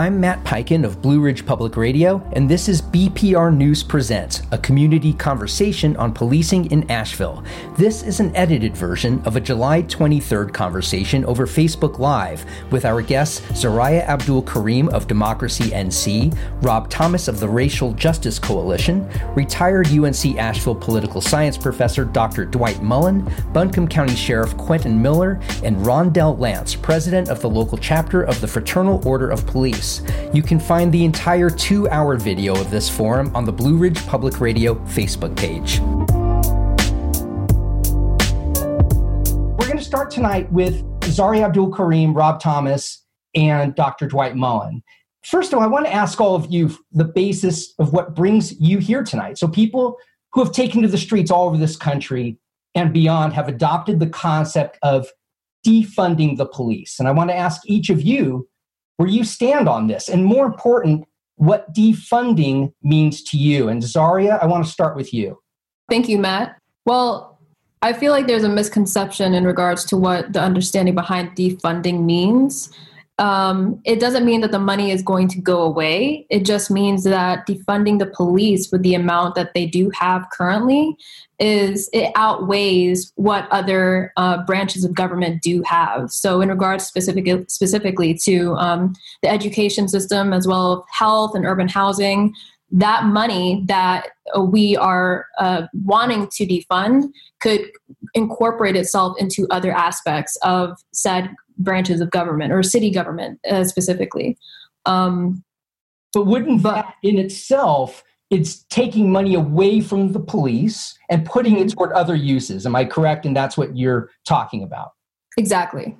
I'm Matt Peiken of Blue Ridge Public Radio, and this is BPR News Presents, a community conversation on policing in Asheville. This is an edited version of a July 23rd conversation over Facebook Live with our guests Zaria Abdulkarim of Democracy NC, Rob Thomas of the Racial Justice Coalition, retired UNC Asheville political science professor Dr. Dwight Mullen, Buncombe County Sheriff Quentin Miller, and Rondel Lance, president of the local chapter of the Fraternal Order of Police. You can find the entire two hour video of this forum on the Blue Ridge Public Radio Facebook page. We're going to start tonight with Zari Abdulkarim, Rob Thomas, and Dr. Dwight Mullen. First of all, I want to ask all of you the basis of what brings you here tonight. So, people who have taken to the streets all over this country and beyond have adopted the concept of defunding the police. And I want to ask each of you where you stand on this, and more important, what defunding means to you. And Zaria, I want to start with you. Thank you, Matt. Well, I feel like there's a misconception in regards to what the understanding behind defunding means. Um, it doesn't mean that the money is going to go away. It just means that defunding the police with the amount that they do have currently is it outweighs what other uh, branches of government do have. So, in regards specific, specifically to um, the education system as well as health and urban housing, that money that we are uh, wanting to defund could incorporate itself into other aspects of said branches of government or city government uh, specifically. Um, but wouldn't but, that in itself it's taking money away from the police and putting it mm-hmm. toward other uses. Am I correct? And that's what you're talking about. Exactly.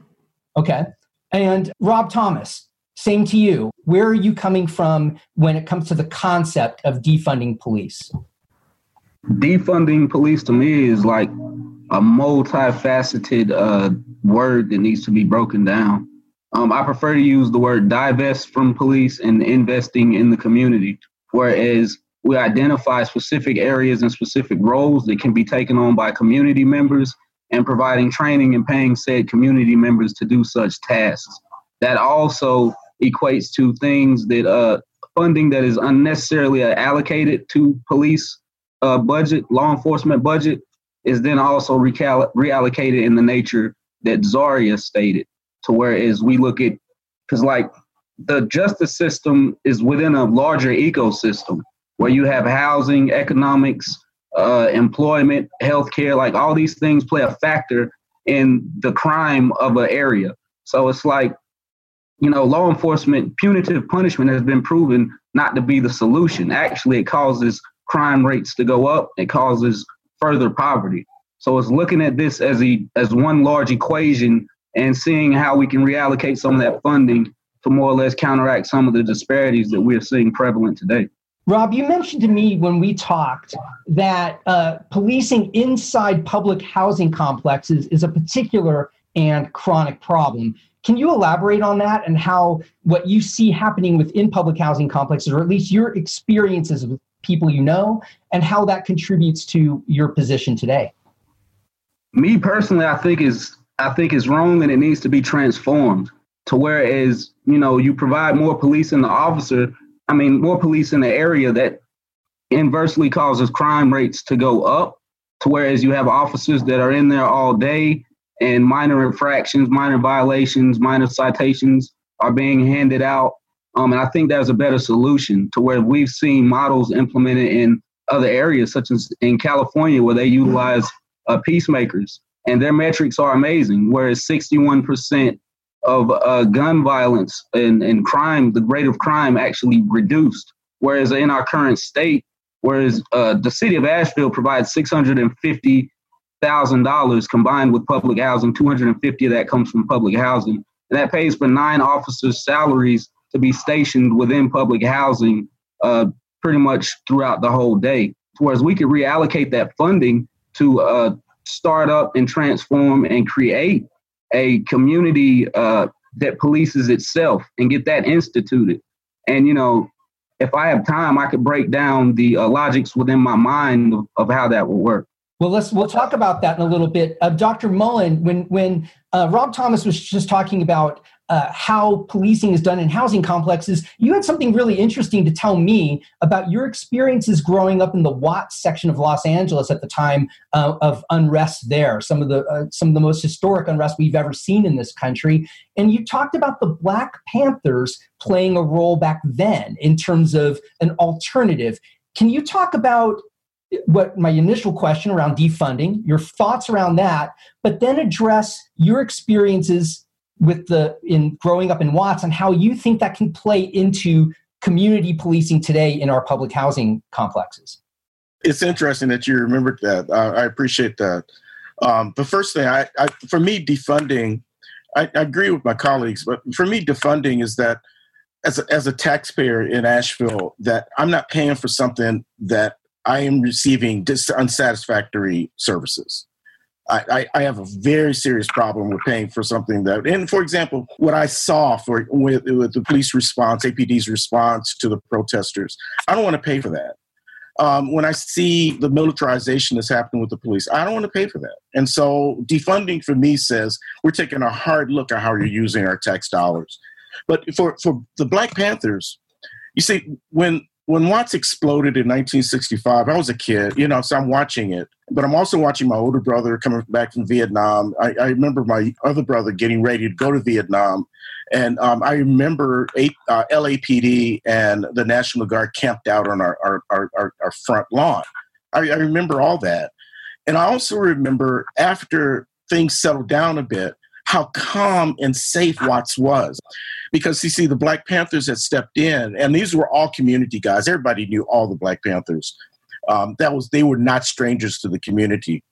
Okay. And Rob Thomas, same to you. Where are you coming from when it comes to the concept of defunding police? Defunding police to me is like a multifaceted uh, word that needs to be broken down. Um, I prefer to use the word divest from police and investing in the community. Whereas we identify specific areas and specific roles that can be taken on by community members and providing training and paying said community members to do such tasks. That also equates to things that uh, funding that is unnecessarily allocated to police uh, budget, law enforcement budget, is then also recal- reallocated in the nature that Zaria stated. To whereas we look at, because like the justice system is within a larger ecosystem where you have housing, economics, uh, employment, healthcare, like all these things play a factor in the crime of an area. So it's like, you know, law enforcement, punitive punishment has been proven not to be the solution. Actually, it causes crime rates to go up, it causes further poverty. So it's looking at this as a as one large equation and seeing how we can reallocate some of that funding to more or less counteract some of the disparities that we're seeing prevalent today. Rob, you mentioned to me when we talked that uh, policing inside public housing complexes is a particular and chronic problem. Can you elaborate on that and how what you see happening within public housing complexes, or at least your experiences people you know, and how that contributes to your position today? Me personally, I think is I think is wrong and it needs to be transformed to whereas you know you provide more police and the officer I mean, more police in the area that inversely causes crime rates to go up to whereas you have officers that are in there all day and minor infractions, minor violations, minor citations are being handed out. Um, and I think that's a better solution to where we've seen models implemented in other areas, such as in California, where they utilize uh, peacemakers, and their metrics are amazing. Whereas 61% of uh, gun violence and, and crime, the rate of crime actually reduced. Whereas in our current state, whereas uh, the city of Asheville provides six hundred and fifty thousand dollars combined with public housing, two hundred and fifty of that comes from public housing, and that pays for nine officers' salaries to be stationed within public housing, uh, pretty much throughout the whole day. Whereas we could reallocate that funding to uh, start up and transform and create a community uh, that polices itself and get that instituted. And you know, if I have time, I could break down the uh, logics within my mind of, of, how that will work. Well, let's we'll talk about that in a little bit. Uh, Dr. Mullen, when when uh, Rob Thomas was just talking about uh, how policing is done in housing complexes, you had something really interesting to tell me about your experiences growing up in the Watts section of Los Angeles at the time uh, of unrest there. Some of the uh, some of the most historic unrest we've ever seen in this country, and you talked about the Black Panthers playing a role back then in terms of an alternative. Can you talk about what my initial question around defunding, your thoughts around that, but then address your experiences with the in growing up in Watts and how you think that can play into community policing today in our public housing complexes. It's interesting that you remembered that. Uh, I appreciate that. Um, the first thing, I, I, for me, defunding, I, I agree with my colleagues, but for me, defunding is that as a, as a taxpayer in Asheville, that I'm not paying for something that I am receiving dis- unsatisfactory services. I, I, have a very serious problem with paying for something that, and for example, what I saw for with, with the police response, APD's response to the protesters, I don't want to pay for that. Um, when I see the militarization that's happening with the police, I don't want to pay for that. And so defunding for me says we're taking a hard look at how you're using our tax dollars. But for, for the Black Panthers, you see, when when Watts exploded in 1965, I was a kid, you know, so I'm watching it. But I'm also watching my older brother coming back from Vietnam. I, I remember my other brother getting ready to go to Vietnam. And um, I remember eight, uh, LAPD and the National Guard camped out on our, our, our, our front lawn. I, I remember all that. And I also remember after things settled down a bit, how calm and safe Watts was. Because you see, the Black Panthers had stepped in, and these were all community guys. Everybody knew all the Black Panthers. Um, that was they were not strangers to the community,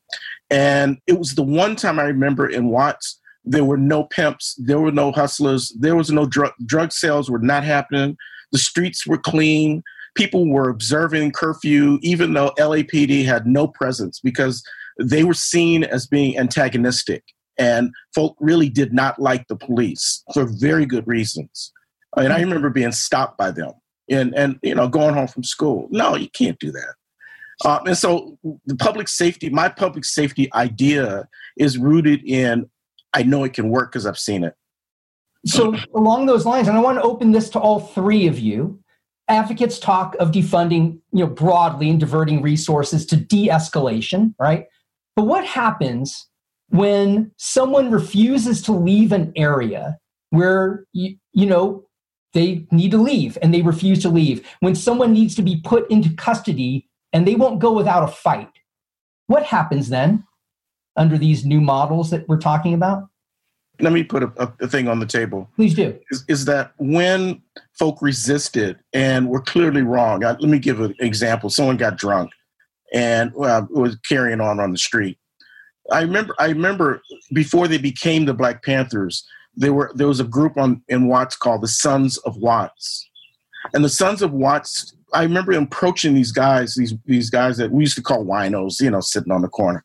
and it was the one time I remember in Watts there were no pimps, there were no hustlers, there was no drug drug sales were not happening. The streets were clean. People were observing curfew, even though LAPD had no presence because they were seen as being antagonistic and folk really did not like the police for very good reasons. And I remember being stopped by them and, and you know, going home from school. No, you can't do that. Um, and so the public safety, my public safety idea is rooted in I know it can work because I've seen it. So along those lines, and I want to open this to all three of you. Advocates talk of defunding, you know, broadly and diverting resources to de-escalation, right? But what happens when someone refuses to leave an area where you, you know they need to leave and they refuse to leave when someone needs to be put into custody and they won't go without a fight what happens then under these new models that we're talking about? Let me put a, a thing on the table. Please do. Is, is, that when folk resisted and were clearly wrong I, let me give an example. Someone got drunk and uh, was carrying on on the street I remember I remember before they became the Black Panthers, there were there was a group on in Watts called the Sons of Watts. And the Sons of Watts, I remember approaching these guys, these these guys that we used to call winos, you know, sitting on the corner.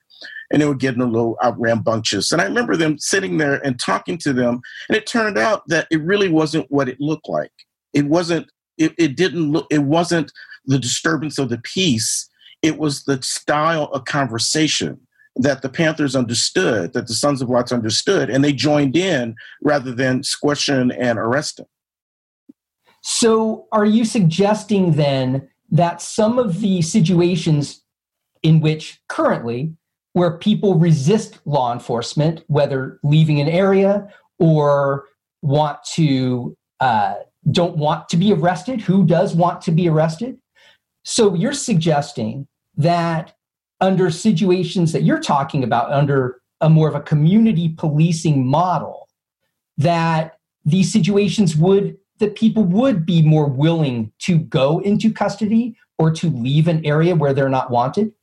And they were getting a little out rambunctious. And I remember them sitting there and talking to them. And it turned out that it really wasn't what it looked like. It wasn't, it, it didn't look, it wasn't the disturbance of the peace. It was the style of conversation that the Panthers understood, that the Sons of Watts understood, and they joined in rather than squishing and arresting. So, are you suggesting then that some of the situations in which currently where people resist law enforcement, whether leaving an area or want to uh, don't want to be arrested, who does want to be arrested? So you're suggesting that under situations that you're talking about, under a more of a community policing model, that these situations would that people would be more willing to go into custody or to leave an area where they're not wanted?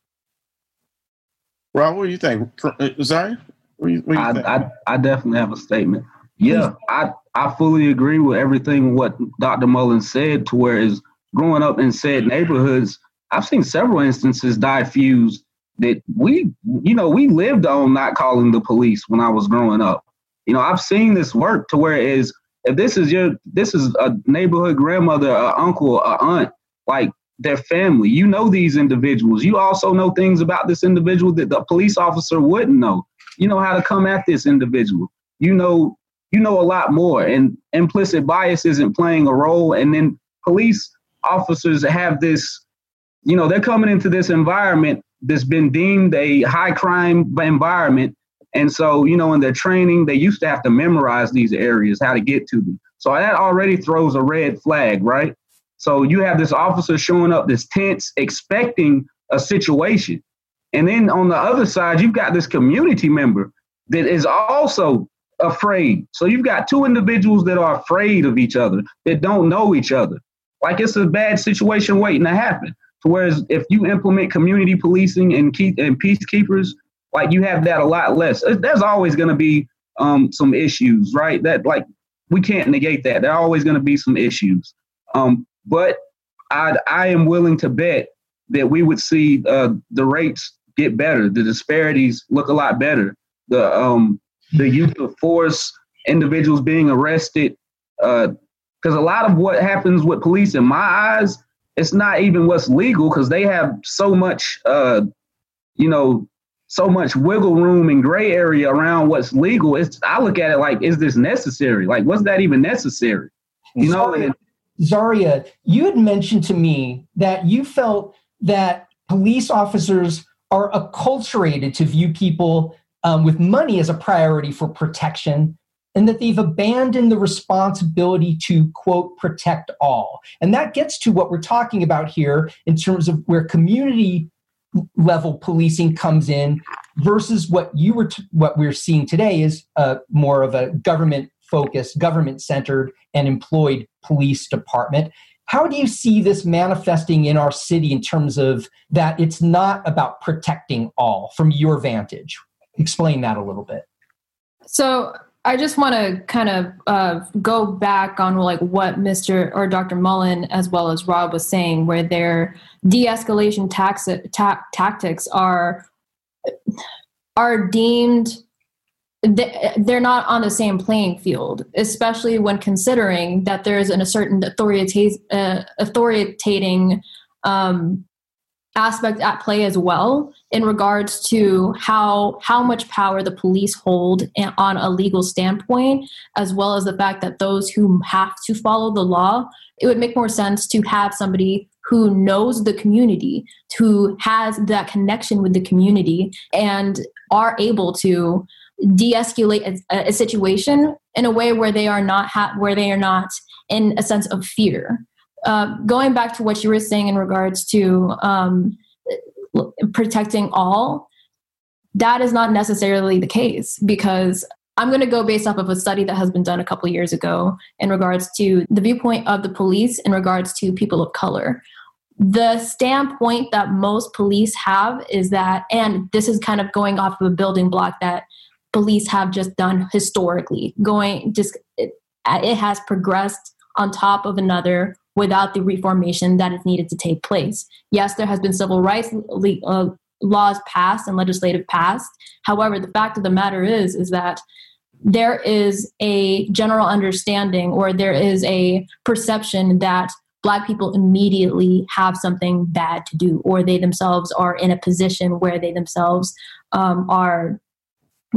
Rob, what do you think? Uh, Zaya? What do you, what do you I, think? I, I definitely have a statement. Yeah, I, I fully agree with everything what Dr. Mullen said to where is growing up in said neighborhoods, I've seen several instances diffuse that we, you know, we lived on not calling the police when I was growing up. You know, I've seen this work to where it is if this is your this is a neighborhood grandmother, a uncle, a aunt, like their family. You know these individuals. You also know things about this individual that the police officer wouldn't know. You know how to come at this individual. You know you know a lot more, and implicit bias isn't playing a role. And then police officers have this, you know, they're coming into this environment that's been deemed a high crime environment. And so, you know, in their training, they used to have to memorize these areas, how to get to them. So that already throws a red flag, right? So you have this officer showing up this tense, expecting a situation. And then on the other side, you've got this community member that is also afraid. So you've got two individuals that are afraid of each other, that don't know each other. Like it's a bad situation waiting to happen. Whereas if you implement community policing and keep and peacekeepers, like you have that a lot less. There's always going to be um, some issues, right? That like we can't negate that. There are always going to be some issues. Um, but I I am willing to bet that we would see uh, the rates get better, the disparities look a lot better, the um, the use of force, individuals being arrested, because uh, a lot of what happens with police, in my eyes, it's not even what's legal because they have so much, uh, you know, so much wiggle room and gray area around what's legal. It's I look at it like, is this necessary? Like, was that even necessary? You know. Zaria, Zaria, you had mentioned to me that you felt that police officers are acculturated to view people um, with money as a priority for protection and that they've abandoned the responsibility to quote protect all and that gets to what we're talking about here in terms of where community level policing comes in versus what you were t- what we're seeing today is uh, more of a government focused government centered and employed police department how do you see this manifesting in our city in terms of that it's not about protecting all from your vantage? Explain that a little bit. So I just want to kind of uh, go back on like what Mr. or Dr. Mullen as well as Rob was saying, where their de-escalation tax- ta- tactics are are deemed they're not on the same playing field, especially when considering that there is an, a certain authoritative, uh, authoritating um, aspect at play as well in regards to how how much power the police hold on a legal standpoint, as well as the fact that those who have to follow the law, it would make more sense to have somebody who knows the community, who has that connection with the community, and are able to de-escalate a, a, situation in a way where they are not ha- where they are not in a sense of fear. Uh, going back to what you were saying in regards to um, protecting all, that is not necessarily the case because I'm going to go based off of a study that has been done a couple years ago in regards to the viewpoint of the police in regards to people of color. The standpoint that most police have is that, and this is kind of going off of a building block that police have just done historically going just it, it has progressed on top of another without the reformation that is needed to take place. Yes there has been civil rights uh, laws passed and legislative passed. However the fact of the matter is is that there is a general understanding or there is a perception that black people immediately have something bad to do or they themselves are in a position where they themselves um, are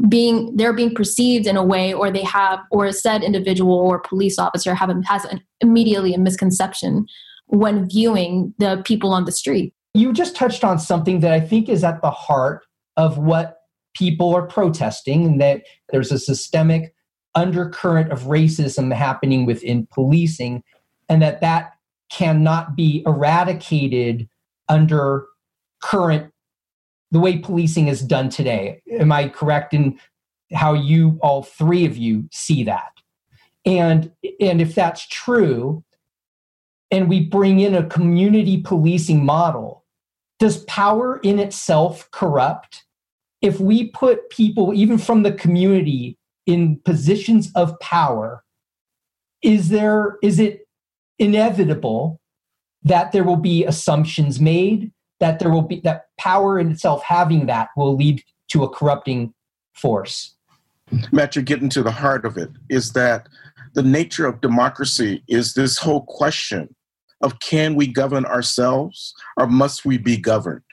being they're being perceived in a way or they have or a said individual or police officer have has an, immediately a misconception when viewing the people on the street. You just touched on something that i think is at the heart of what people are protesting and that there's a systemic undercurrent of racism happening within policing and that that cannot be eradicated under current the way policing is done today. Am I correct in how you all three of you see that? And and if that's true, and we bring in a community policing model, does power in itself corrupt? If we put people, even from the community, in positions of power, is there is it inevitable that there will be assumptions made that there will be that power in itself having that will lead to a corrupting force. Matt, you're getting to the heart of it is that the nature of democracy is this whole question of can we govern ourselves or must we be governed?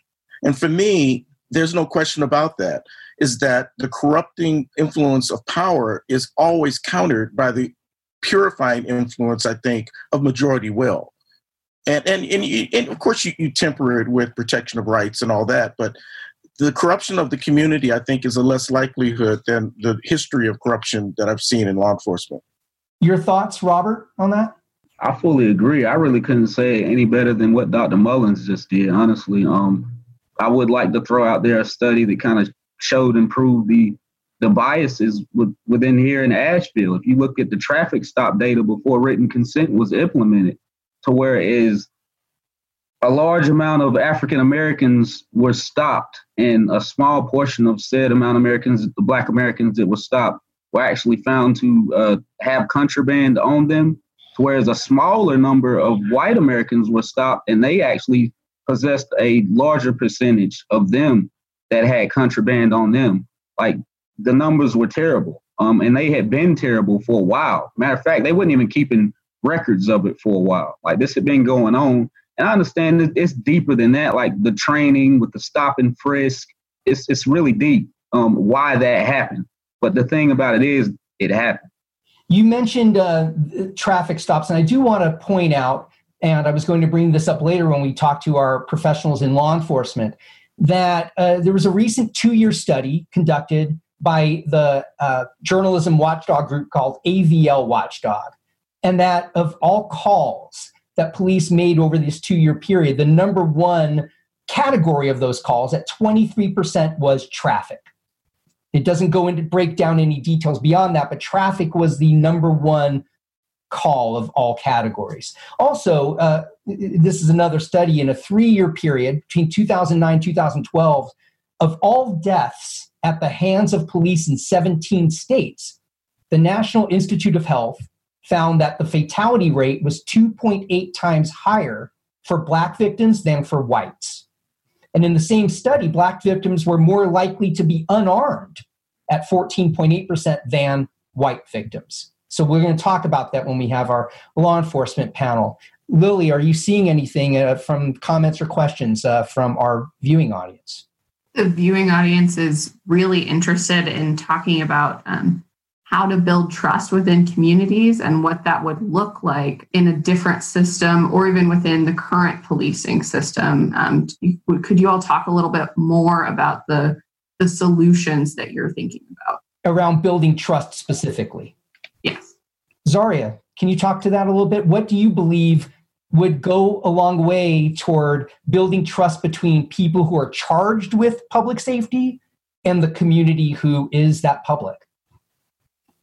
And for me, there's no question about that. is that the corrupting influence of power is always countered by the purifying influence, I think, of majority will. And and and, you, and of course you, you temper it with protection of rights and all that, but the corruption of the community, I think, is a less likelihood than the history of corruption that I've seen in law enforcement. Your thoughts, Robert, on that? I fully agree. I really couldn't say any better than what Dr. Mullins just did, honestly. Um, I would like to throw out there a study that kind of showed and proved the the biases with, within here in Asheville. If you look at the traffic stop data before written consent was implemented, to where is a large amount of African Americans were stopped, and a small portion of said amount of Americans, the Black Americans that were stopped, were actually found to uh, have contraband on them. Whereas a smaller number of white Americans were stopped, and they actually possessed a larger percentage of them that had contraband on them. Like the numbers were terrible, um, and they had been terrible for a while. Matter of fact, they weren't even keeping records of it for a while. Like this had been going on, and I understand it's deeper than that. Like the training with the stop and frisk, it's it's really deep. Um, why that happened, but the thing about it is, it happened. You mentioned uh, traffic stops, and I do want to point out, and I was going to bring this up later when we talk to our professionals in law enforcement, that uh, there was a recent two-year study conducted by the uh, journalism watchdog group called AVL Watchdog, and that of all calls that police made over this two year period, the number one category of those calls at 23% was traffic. It doesn't go into break down any details beyond that, but traffic was the number one call of all categories. Also, uh, this is another study in a three year period between 2009 2012 of all deaths at the hands of police in 17 states. The National Institute of Health found that the fatality rate was 2.8 times higher for black victims than for whites. And in the same study, black victims were more likely to be unarmed at 14.8% than white victims. So we're going to talk about that when we have our law enforcement panel. Lily, are you seeing anything uh, from comments or questions uh, from our viewing audience? The viewing audience is really interested in talking about um, how to build trust within communities and what that would look like in a different system or even within the current policing system. Um, could you all talk a little bit more about the, the solutions that you're thinking about? Around building trust specifically. Yes. Zaria, can you talk to that a little bit? What do you believe would go a long way toward building trust between people who are charged with public safety and the community who is that public?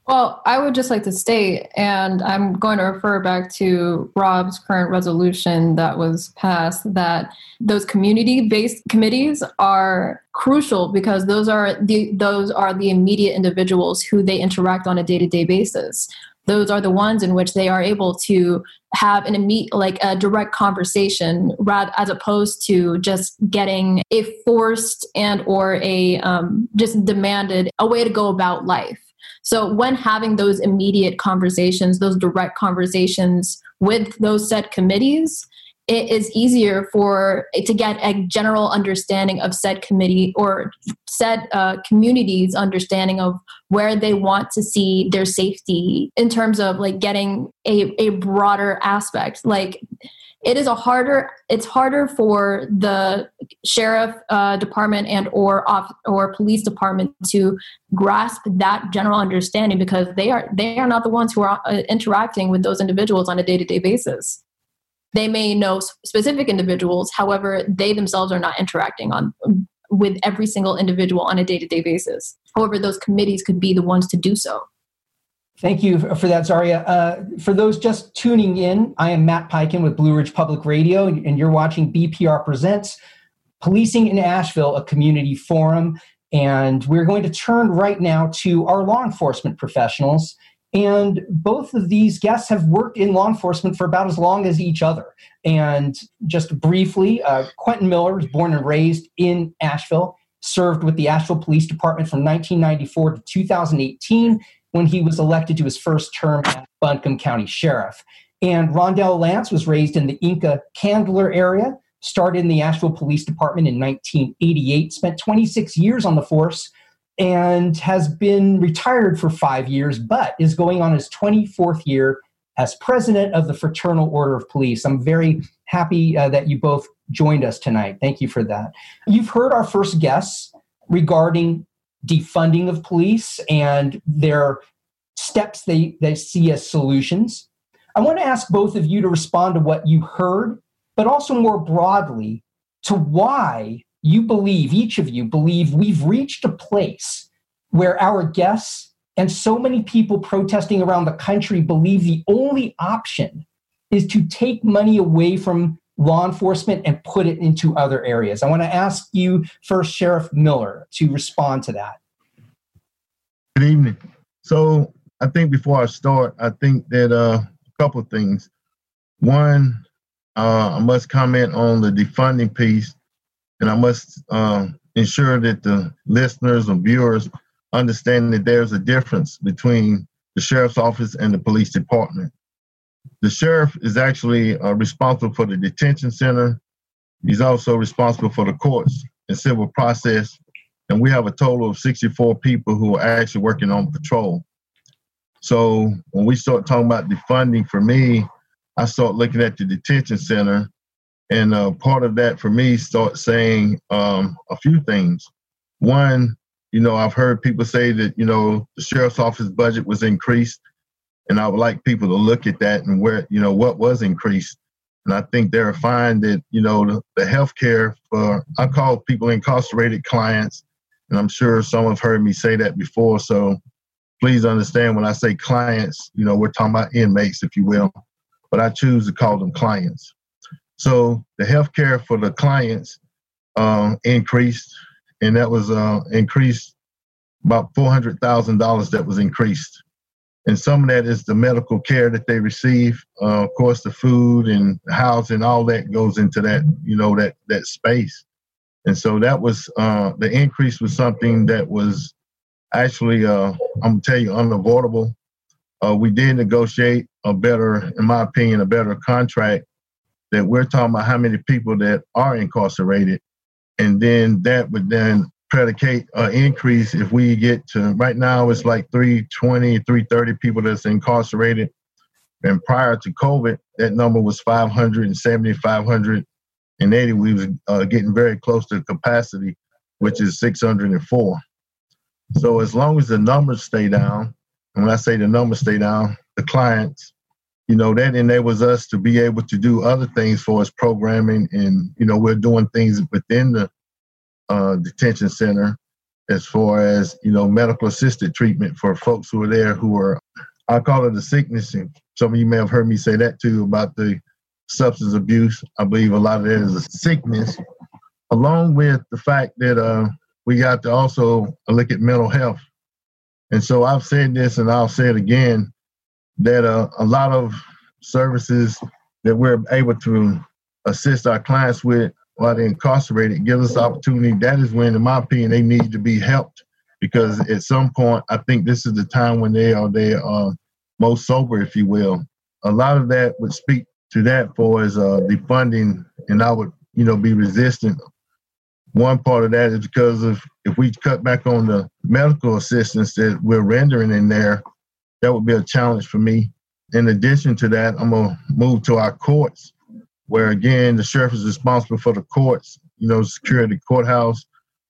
Well, I would just like to state, and I'm going to refer back to Rob's current resolution that was passed, that those community-based committees are crucial because those are the those are the immediate individuals who they interact on a day-to-day basis. Those are the ones in which they are able to have an immediate, like a direct conversation, rather as opposed to just getting a forced and or a um, just demanded a way to go about life so when having those immediate conversations, those direct conversations with those set committees, it is easier for to get a general understanding of said committee or said uh, communities understanding of where they want to see their safety in terms of like getting a, a broader aspect. Like it is a harder it's harder for the sheriff uh, department and or off or police department to grasp that general understanding because they are they are not the ones who are uh, interacting with those individuals on a day-to-day basis. They may know specific individuals however they themselves are not interacting on with every single individual on a day-to-day basis. However those committees could be the ones to do so Thank you for that, Zaria. Uh, for those just tuning in, I am Matt Peiken with Blue Ridge Public Radio, and you're watching BPR Presents Policing in Asheville, a community forum. And we're going to turn right now to our law enforcement professionals. And both of these guests have worked in law enforcement for about as long as each other. And just briefly, uh, Quentin Miller was born and raised in Asheville, served with the Asheville Police Department from 1994 to 2018 when he was elected to his first term as Buncombe County Sheriff. And Rondel Lance was raised in the Enka Candler area, started in the Asheville Police Department in 1988, spent 26 years on the force, and has been retired for five years, but is going on his 24th year as president of the Fraternal Order of Police. I'm very happy uh, that you both joined us tonight. Thank you for that. You've heard our first guests regarding defunding of police and their steps they, they see as solutions. I want to ask both of you to respond to what you heard, but also more broadly to why you believe, each of you believe, we've reached a place where our guests and so many people protesting around the country believe the only option is to take money away from law enforcement and put it into other areas. I want to ask you first, Sheriff Miller, to respond to that. Good evening. So I think before I start, I think that uh, a couple of things. One, uh, I must comment on the defunding piece, and I must uh, ensure that the listeners and viewers understand that there's a difference between the sheriff's office and the police department. The sheriff is actually uh, responsible for the detention center. He's also responsible for the courts and civil process. And we have a total of 64 people who are actually working on patrol. So when we start talking about defunding, for me, I start looking at the detention center. And uh, part of that for me start saying um, a few things. One, you know, I've heard people say that, you know, the sheriff's office budget was increased. And I would like people to look at that and where, you know, what was increased. And I think they're fine that, you know, the, the health care for, I call people incarcerated clients. And I'm sure some have heard me say that before. So please understand when I say clients, you know, we're talking about inmates, if you will, but I choose to call them clients. So the health care for the clients um, increased, and that was uh, increased about $400,000 that was increased and some of that is the medical care that they receive. Uh, of course, the food and housing, all that goes into that, you know, that that space. And so that was uh, the increase was something that was actually, uh, I'm gonna tell you, unavoidable. Uh, we did negotiate a better, in my opinion, a better contract that we're talking about how many people that are incarcerated, and then that would then predicate an increase if we get to right now it's like 320 330 people that's incarcerated. And prior to covid that number was 570 580 we was uh, getting very close to capacity which is 604 so as long as the numbers stay down and when i say the numbers stay down the clients you know that enables us to be able to do other things for us programming and you know we're doing things within the uh, detention center as far as you know medical assisted treatment for folks who are there who are I call it a sickness. And some of you may have heard me say that too about the substance abuse. I believe a lot of that is a sickness, along with the fact that uh, we got to also look at mental health. And so I've said this and I'll say it again that uh, a lot of services that we're able to assist our clients with while they're incarcerated give us opportunity. That is when, in my opinion, they need to be helped because at some point, I think this is the time when they are they are most sober, if you will. A lot of that would speak to that for is uh, the funding, and I would you know be resistant. One part of that is because of if we cut back on the medical assistance that we're rendering in there, that would be a challenge for me. In addition to that, I'm gonna move to our courts where again the sheriff is responsible for the courts, you know, security courthouse.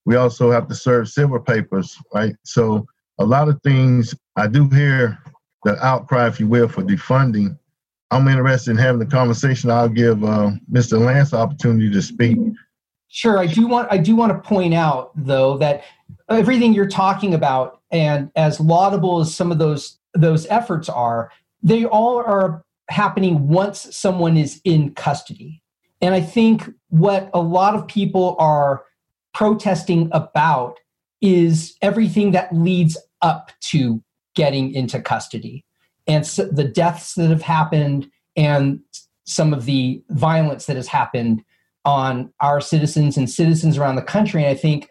We also have to serve civil papers, right? So a lot of things I do hear the outcry, if you will, for defunding. I'm interested in having the conversation. I'll give uh, Mr. Lance opportunity to speak. Sure, I do want I do want to point out though that everything you're talking about, and as laudable as some of those those efforts are, they all are happening once someone is in custody. And I think what a lot of people are protesting about is everything that leads up to getting into custody and so the deaths that have happened and some of the violence that has happened on our citizens and citizens around the country. And I think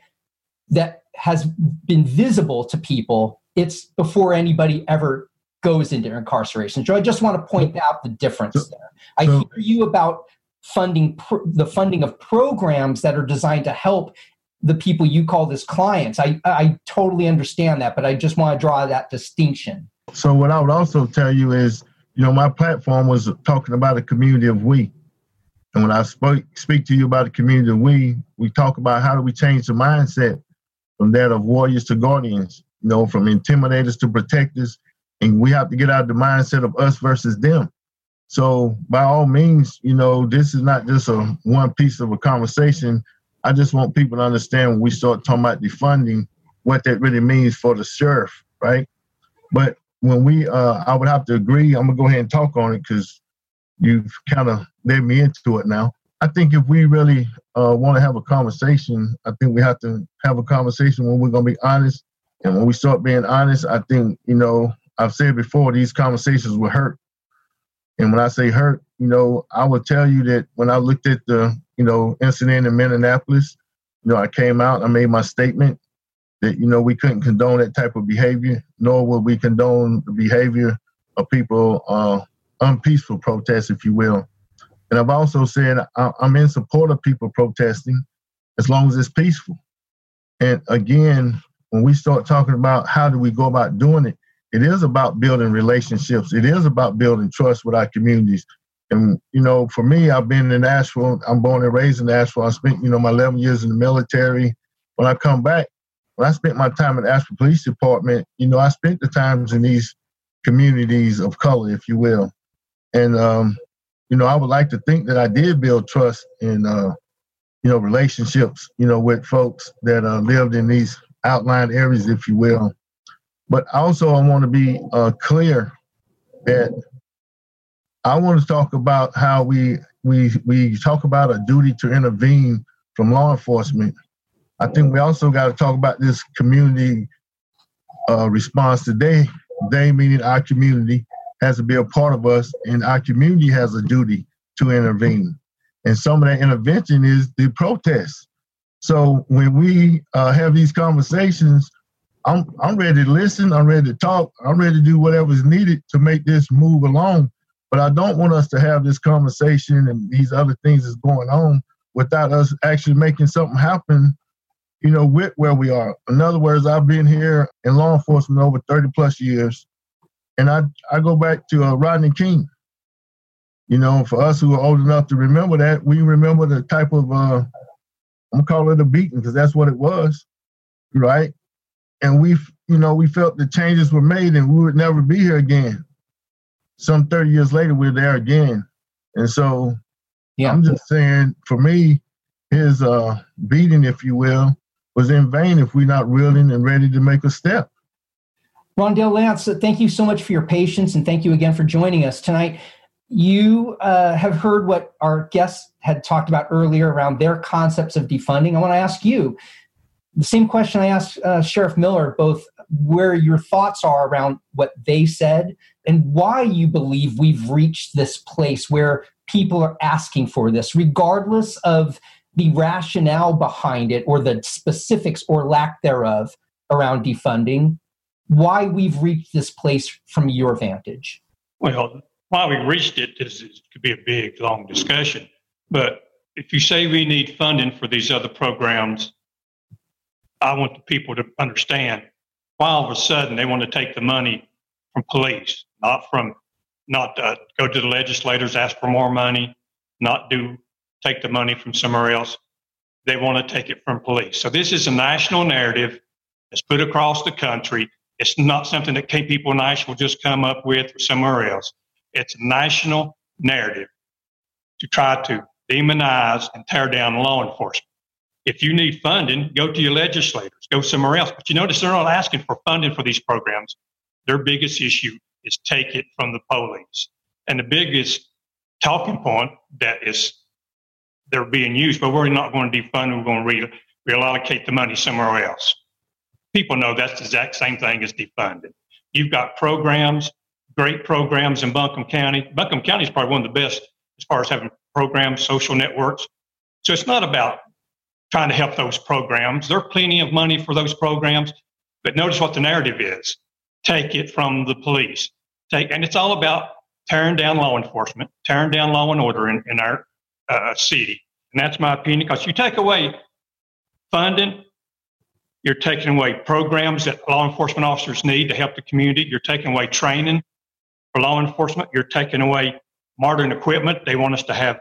that has been visible to people. It's before anybody ever goes into incarceration. So I just want to point out the difference there. I hear you about funding the funding of programs that are designed to help the people you call as clients. I, I totally understand that, but I just want to draw that distinction. So, what I would also tell you is, you know, my platform was talking about a community of we. And when I spoke, speak to you about the community of we, we talk about how do we change the mindset from that of warriors to guardians, you know, from intimidators to protectors. And we have to get out of the mindset of us versus them. So by all means, you know, this is not just a one piece of a conversation. I just want people to understand when we start talking about defunding, what that really means for the sheriff, right? But when we, uh, I would have to agree. I'm gonna go ahead and talk on it because you've kind of led me into it now. I think if we really uh, want to have a conversation, I think we have to have a conversation when we're gonna be honest. And when we start being honest, I think you know I've said before these conversations will hurt and when I say hurt, you know, I will tell you that when I looked at the, you know, incident in Minneapolis, you know, I came out, I made my statement that, you know, we couldn't condone that type of behavior, nor would we condone the behavior of people, uh, unpeaceful protests, if you will. And I've also said I, I'm in support of people protesting as long as it's peaceful. And again, when we start talking about how do we go about doing it, it is about building relationships. It is about building trust with our communities. And you know, for me, I've been in Asheville. I'm born and raised in Asheville. I spent you know my 11 years in the military. When I come back, when I spent my time in the Asheville Police Department, you know, I spent the times in these communities of color, if you will. And um, you know, I would like to think that I did build trust in uh, you know relationships, you know, with folks that uh, lived in these outlying areas, if you will. But also, I want to be uh, clear that I want to talk about how we we we talk about a duty to intervene from law enforcement. I think we also got to talk about this community uh, response today. They meaning our community has to be a part of us, and our community has a duty to intervene. And some of that intervention is the protest. So when we uh, have these conversations, I'm I'm ready to listen. I'm ready to talk. I'm ready to do whatever's needed to make this move along. But I don't want us to have this conversation and these other things that's going on without us actually making something happen. You know, with where we are. In other words, I've been here in law enforcement over 30 plus years, and I I go back to uh, Rodney King. You know, for us who are old enough to remember that, we remember the type of uh, I'm call it a beating because that's what it was, right? And we you know we felt the changes were made and we would never be here again. Some 30 years later we're there again. And so yeah. I'm just saying for me his uh beating if you will was in vain if we're not willing and ready to make a step. Rondel lance thank you so much for your patience and thank you again for joining us tonight. You uh, have heard what our guests had talked about earlier around their concepts of defunding. I want to ask you the same question I asked uh, Sheriff Miller, both where your thoughts are around what they said and why you believe we've reached this place where people are asking for this, regardless of the rationale behind it or the specifics or lack thereof around defunding, why we've reached this place from your vantage. Well, why we reached it is it could be a big, long discussion. But if you say we need funding for these other programs, I want the people to understand why all of a sudden they want to take the money from police, not from not uh, go to the legislators, ask for more money, not do take the money from somewhere else. They want to take it from police. So this is a national narrative that's put across the country. It's not something that people in Asheville just come up with or somewhere else. It's a national narrative to try to demonize and tear down law enforcement. If you need funding, go to your legislators, go somewhere else. But you notice they're not asking for funding for these programs. Their biggest issue is take it from the police. And the biggest talking point that is they're being used, but we're not going to defund, we're going to re- reallocate the money somewhere else. People know that's the exact same thing as defunding. You've got programs, great programs in Buncombe County. Buncombe County is probably one of the best as far as having programs, social networks. So it's not about trying to help those programs. There's plenty of money for those programs, but notice what the narrative is: take it from the police. Take, and it's all about tearing down law enforcement, tearing down law and order in, in our uh, city. And that's my opinion. Because you take away funding. You're taking away programs that law enforcement officers need to help the community. You're taking away training for law enforcement. You're taking away modern equipment. They want us to have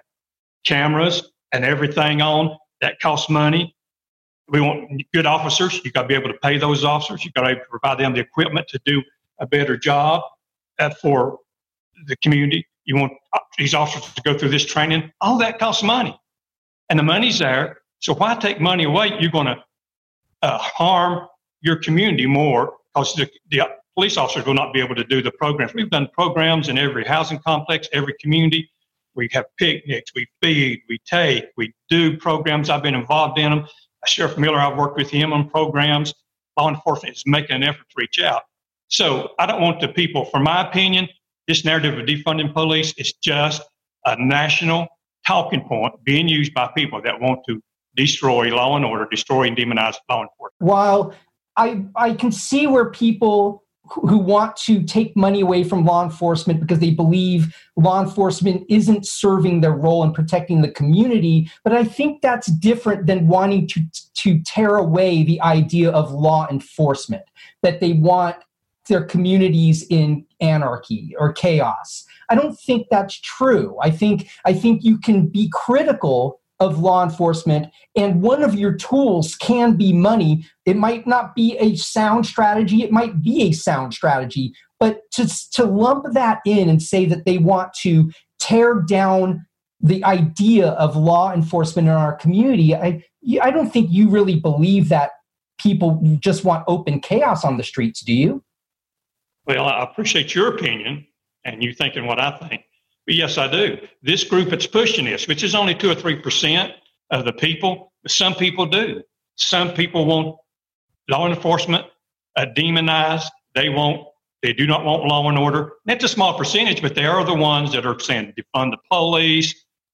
cameras and everything on. That costs money. We want good officers. You've got to be able to pay those officers. You've got to provide them the equipment to do a better job for the community. You want these officers to go through this training. All that costs money. And the money's there. So why take money away? You're going to uh, harm your community more because the, the police officers will not be able to do the programs. We've done programs in every housing complex, every community. We have picnics, we feed, we take, we do programs. I've been involved in them. Sheriff Miller, I've worked with him on programs. Law enforcement is making an effort to reach out. So I don't want the people, for my opinion, this narrative of defunding police is just a national talking point being used by people that want to destroy law and order, destroy and demonize law enforcement. While I, I can see where people who want to take money away from law enforcement because they believe law enforcement isn't serving their role in protecting the community. But i think that's different than wanting to to tear away the idea of law enforcement that they want their communities in anarchy or chaos. I don't think that's true. I think i think you can be critical of law enforcement and one of your tools can be money. It might not be a sound strategy it might be a sound strategy but to, to lump that in and say that they want to tear down the idea of law enforcement in our community i i don't think you really believe that people just want open chaos on the streets do you? Well i appreciate your opinion and you thinking what i think Yes, I do. This group that's pushing this, which is only two or three percent of the people, some people do. Some people want law enforcement uh, demonized. They want, they do not want law and order. That's a small percentage, but they are the ones that are saying defund the police.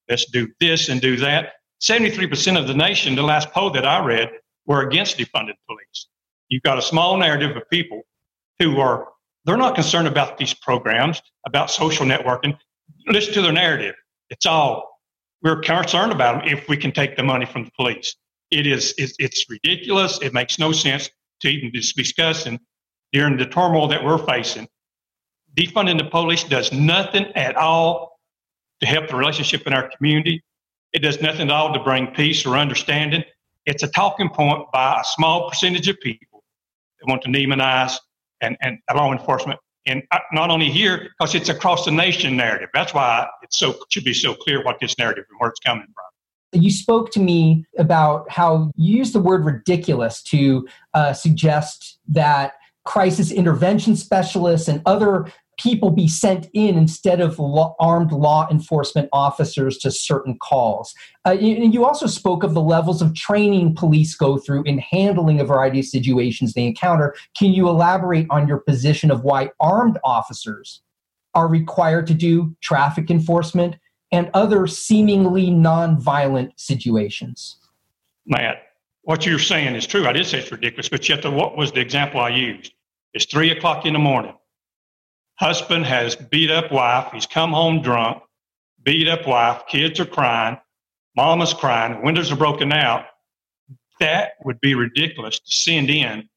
Let's do this and do that. Seventy-three percent of the nation, the last poll that I read, were against defunded police. You've got a small narrative of people who are they're not concerned about these programs, about social networking listen to their narrative. It's all we're concerned about them if we can take the money from the police. It is it's, it's ridiculous. It makes no sense to even discuss and during the turmoil that we're facing. Defunding the police does nothing at all to help the relationship in our community. It does nothing at all to bring peace or understanding. It's a talking point by a small percentage of people that want to demonize and, and law enforcement and not only here because it's across the nation narrative. That's why it's so should be so clear what this narrative and where it's coming from. You spoke to me about how you use the word ridiculous to uh, suggest that crisis intervention specialists and other people be sent in instead of law, armed law enforcement officers to certain calls. Uh, and you also spoke of the levels of training police go through in handling a variety of situations they encounter. Can you elaborate on your position of why armed officers are required to do traffic enforcement and other seemingly nonviolent situations? Matt, what you're saying is true. I did say it's ridiculous, but yet the, what was the example I used? It's three o'clock in the morning. Husband has beat up wife. He's come home drunk, beat up wife. Kids are crying. Mama's crying. Windows are broken out. That would be ridiculous to send in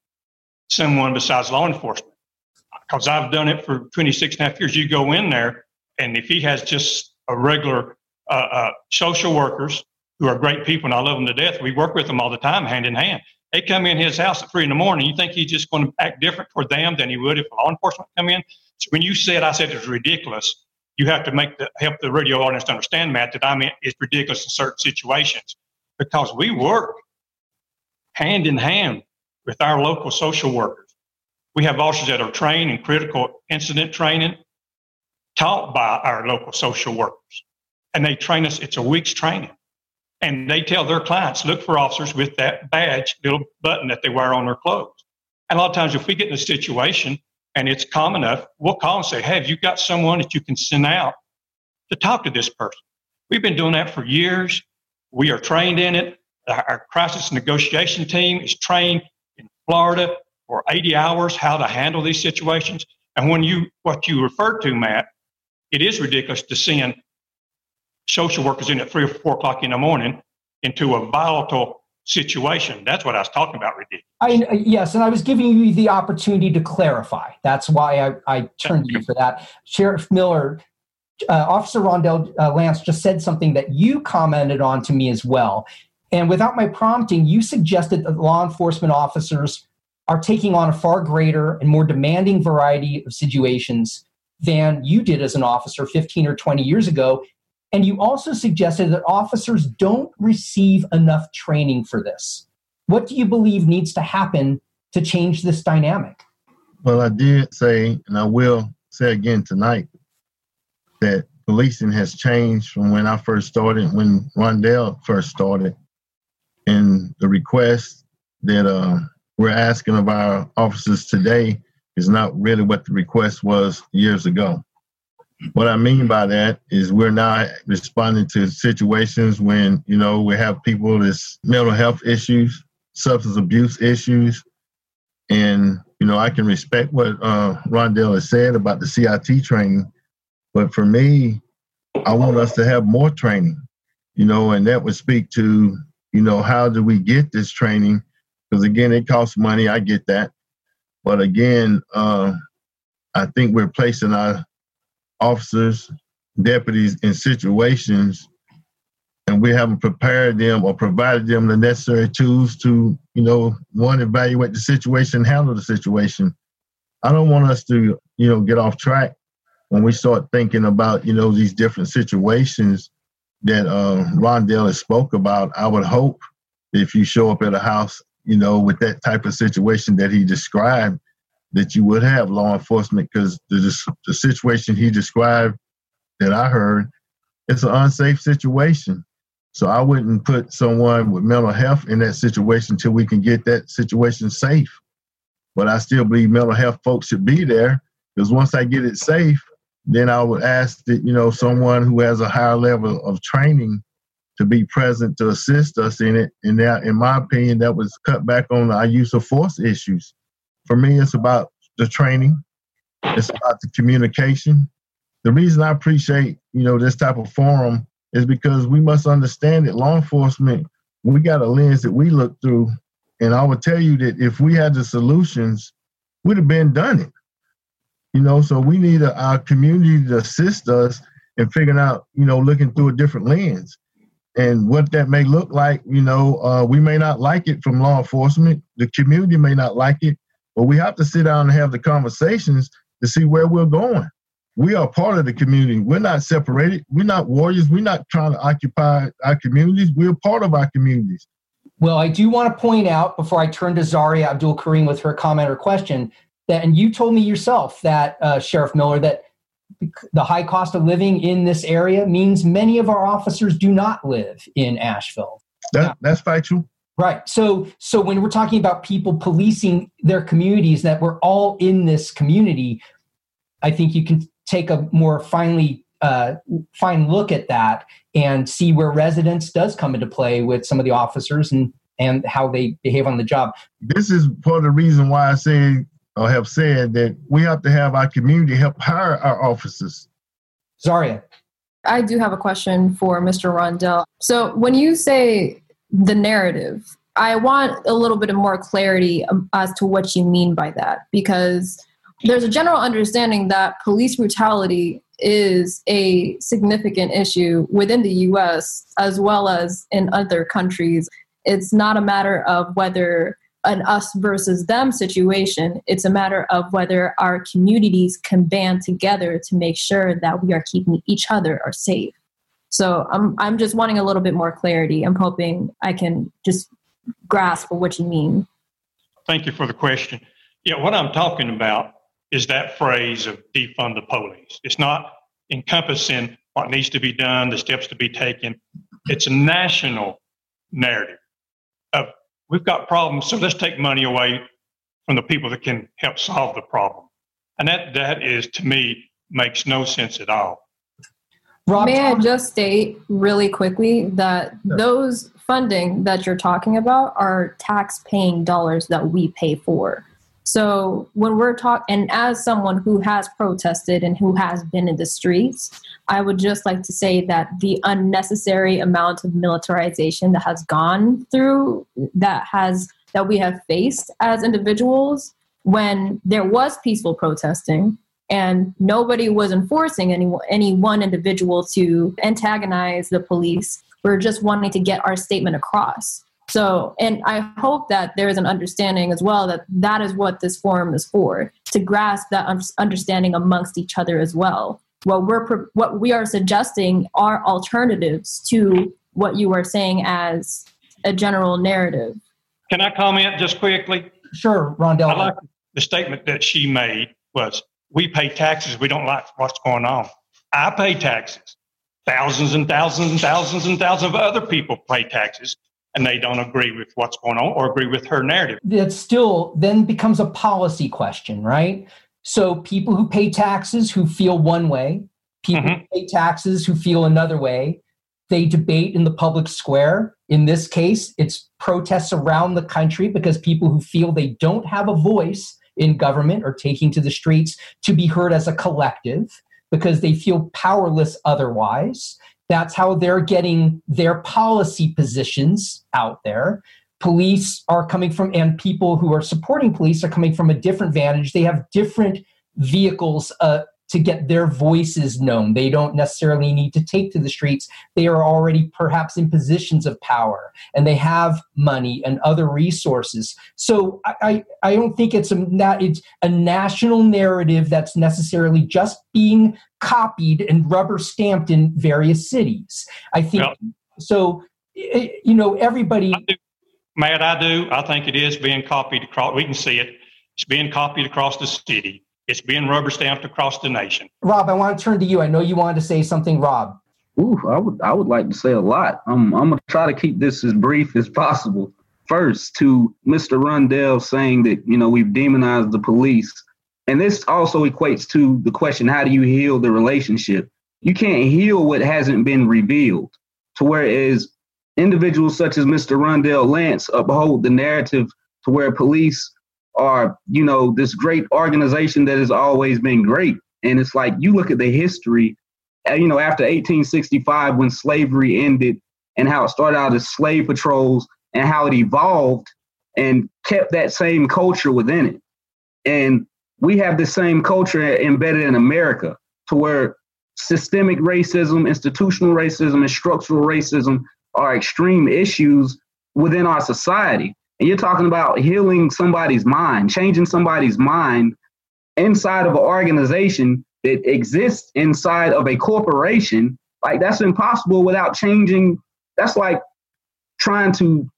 someone besides law enforcement. Because I've done it for 26 and a half years. You go in there, and if he has just a regular uh, uh, social workers who are great people, and I love them to death, we work with them all the time, hand in hand. They come in his house at three in the morning. You think he's just going to act different toward them than he would if law enforcement come in? So when you said I said it's ridiculous, you have to make the help the radio audience understand, Matt, that I mean it's ridiculous in certain situations because we work hand in hand with our local social workers. We have officers that are trained in critical incident training, taught by our local social workers. And they train us, it's a week's training. And they tell their clients, look for officers with that badge, little button that they wear on their clothes. And a lot of times, if we get in a situation and it's common enough, we'll call and say, Hey, have you got someone that you can send out to talk to this person? We've been doing that for years. We are trained in it. Our crisis negotiation team is trained in Florida for 80 hours how to handle these situations. And when you, what you referred to, Matt, it is ridiculous to send social workers in at three or four o'clock in the morning into a volatile situation. That's what I was talking about, ridiculous. I, yes, and I was giving you the opportunity to clarify. That's why I, I turned to you for that. Sheriff Miller, uh, Officer Rondel uh, Lance just said something that you commented on to me as well. And without my prompting, you suggested that law enforcement officers are taking on a far greater and more demanding variety of situations than you did as an officer 15 or 20 years ago. And you also suggested that officers don't receive enough training for this. What do you believe needs to happen to change this dynamic? Well, I did say, and I will say again tonight, that policing has changed from when I first started, when Rondel first started. And the request that uh, we're asking of our officers today is not really what the request was years ago. What I mean by that is we're not responding to situations when, you know, we have people with mental health issues, substance abuse issues. And, you know, I can respect what uh, Rondel has said about the CIT training. But for me, I want us to have more training, you know, and that would speak to, you know, how do we get this training? Because again, it costs money. I get that. But again, uh, I think we're placing our officers, deputies in situations and we haven't prepared them or provided them the necessary tools to, you know, one, evaluate the situation, handle the situation. I don't want us to, you know, get off track when we start thinking about, you know, these different situations that uh, Rondel has spoke about. I would hope if you show up at a house, you know, with that type of situation that he described, that you would have law enforcement because the, the situation he described that I heard, it's an unsafe situation. So I wouldn't put someone with mental health in that situation until we can get that situation safe. But I still believe mental health folks should be there because once I get it safe, then I would ask that, you know, someone who has a higher level of training to be present to assist us in it. And that, in my opinion, that was cut back on our use of force issues. For me, it's about the training. It's about the communication. The reason I appreciate, you know, this type of forum is because we must understand that law enforcement, we got a lens that we look through. And I would tell you that if we had the solutions, we'd have been done it. You know, so we need a, our community to assist us in figuring out, you know, looking through a different lens. And what that may look like, you know, uh, we may not like it from law enforcement. The community may not like it, but we have to sit down and have the conversations to see where we're going we are part of the community. We're not separated. We're not warriors. We're not trying to occupy our communities. We're part of our communities. Well, I do want to point out before I turn to Zaria Abdulkarim with her comment or question that, and you told me yourself that, uh, Sheriff Miller, that the high cost of living in this area means many of our officers do not live in Asheville. That, that's factual. Right. So, so when we're talking about people policing their communities, that we're all in this community, I think you can take a more finely uh, fine look at that and see where residence does come into play with some of the officers and and how they behave on the job. This is part of the reason why I say or have said that we have to have our community help hire our officers. Zaria. I do have a question for Mr. Rondel. So when you say the narrative, I want a little bit of more clarity um, as to what you mean by that because there's a general understanding that police brutality is a significant issue within the US as well as in other countries. It's not a matter of whether an us versus them situation, it's a matter of whether our communities can band together to make sure that we are keeping each other safe. So I'm I'm just wanting a little bit more clarity. I'm hoping I can just grasp what you mean. Thank you for the question. Yeah, what I'm talking about is that phrase of defund the police. It's not encompassing what needs to be done, the steps to be taken. It's a national narrative of we've got problems, so let's take money away from the people that can help solve the problem. And that that is to me makes no sense at all. Rob, May I just state really quickly that those funding that you're talking about are tax paying dollars that we pay for. So when we're talking, and as someone who has protested and who has been in the streets, I would just like to say that the unnecessary amount of militarization that has gone through, that has that we have faced as individuals, when there was peaceful protesting and nobody was enforcing any any one individual to antagonize the police, we're just wanting to get our statement across. So, and I hope that there is an understanding as well that that is what this forum is for to grasp that understanding amongst each other as well. What we're what we are suggesting are alternatives to what you are saying as a general narrative. Can I comment just quickly? Sure, Rondel. I like the statement that she made was, "We pay taxes. We don't like what's going on." I pay taxes. Thousands and thousands and thousands and thousands of other people pay taxes and they don't agree with what's going on or agree with her narrative. That still then becomes a policy question, right? So people who pay taxes who feel one way, people mm-hmm. who pay taxes who feel another way, they debate in the public square. In this case, it's protests around the country because people who feel they don't have a voice in government are taking to the streets to be heard as a collective because they feel powerless otherwise. That's how they're getting their policy positions out there. Police are coming from, and people who are supporting police are coming from a different vantage. They have different vehicles uh, to get their voices known. They don't necessarily need to take to the streets. They are already perhaps in positions of power and they have money and other resources. So I, I, I don't think it's a, it's a national narrative that's necessarily just being copied and rubber stamped in various cities. I think so. Eh, you know, everybody. I Matt, I do. I think it is being copied across. We can see it. It's being copied across the city. It's being rubber stamped across the nation. Rob, I want to turn to you. I know you wanted to say something, Rob. Ooh, I would I would like to say a lot. I'm I'm gonna try to keep this as brief as possible. First, to Mr. Rondel saying that you know we've demonized the police, and this also equates to the question: How do you heal the relationship? You can't heal what hasn't been revealed. To whereas individuals such as Mr. Rondel Lance uphold the narrative to where police are, you know, this great organization that has always been great. And it's like you look at the history, uh, you know, after 1865 when slavery ended and how it started out as slave patrols and how it evolved and kept that same culture within it. And we have the same culture embedded in America to where systemic racism, institutional racism, and structural racism are extreme issues within our society. And you're talking about healing somebody's mind, changing somebody's mind inside of an organization that exists inside of a corporation. Like that's impossible without changing. That's like trying to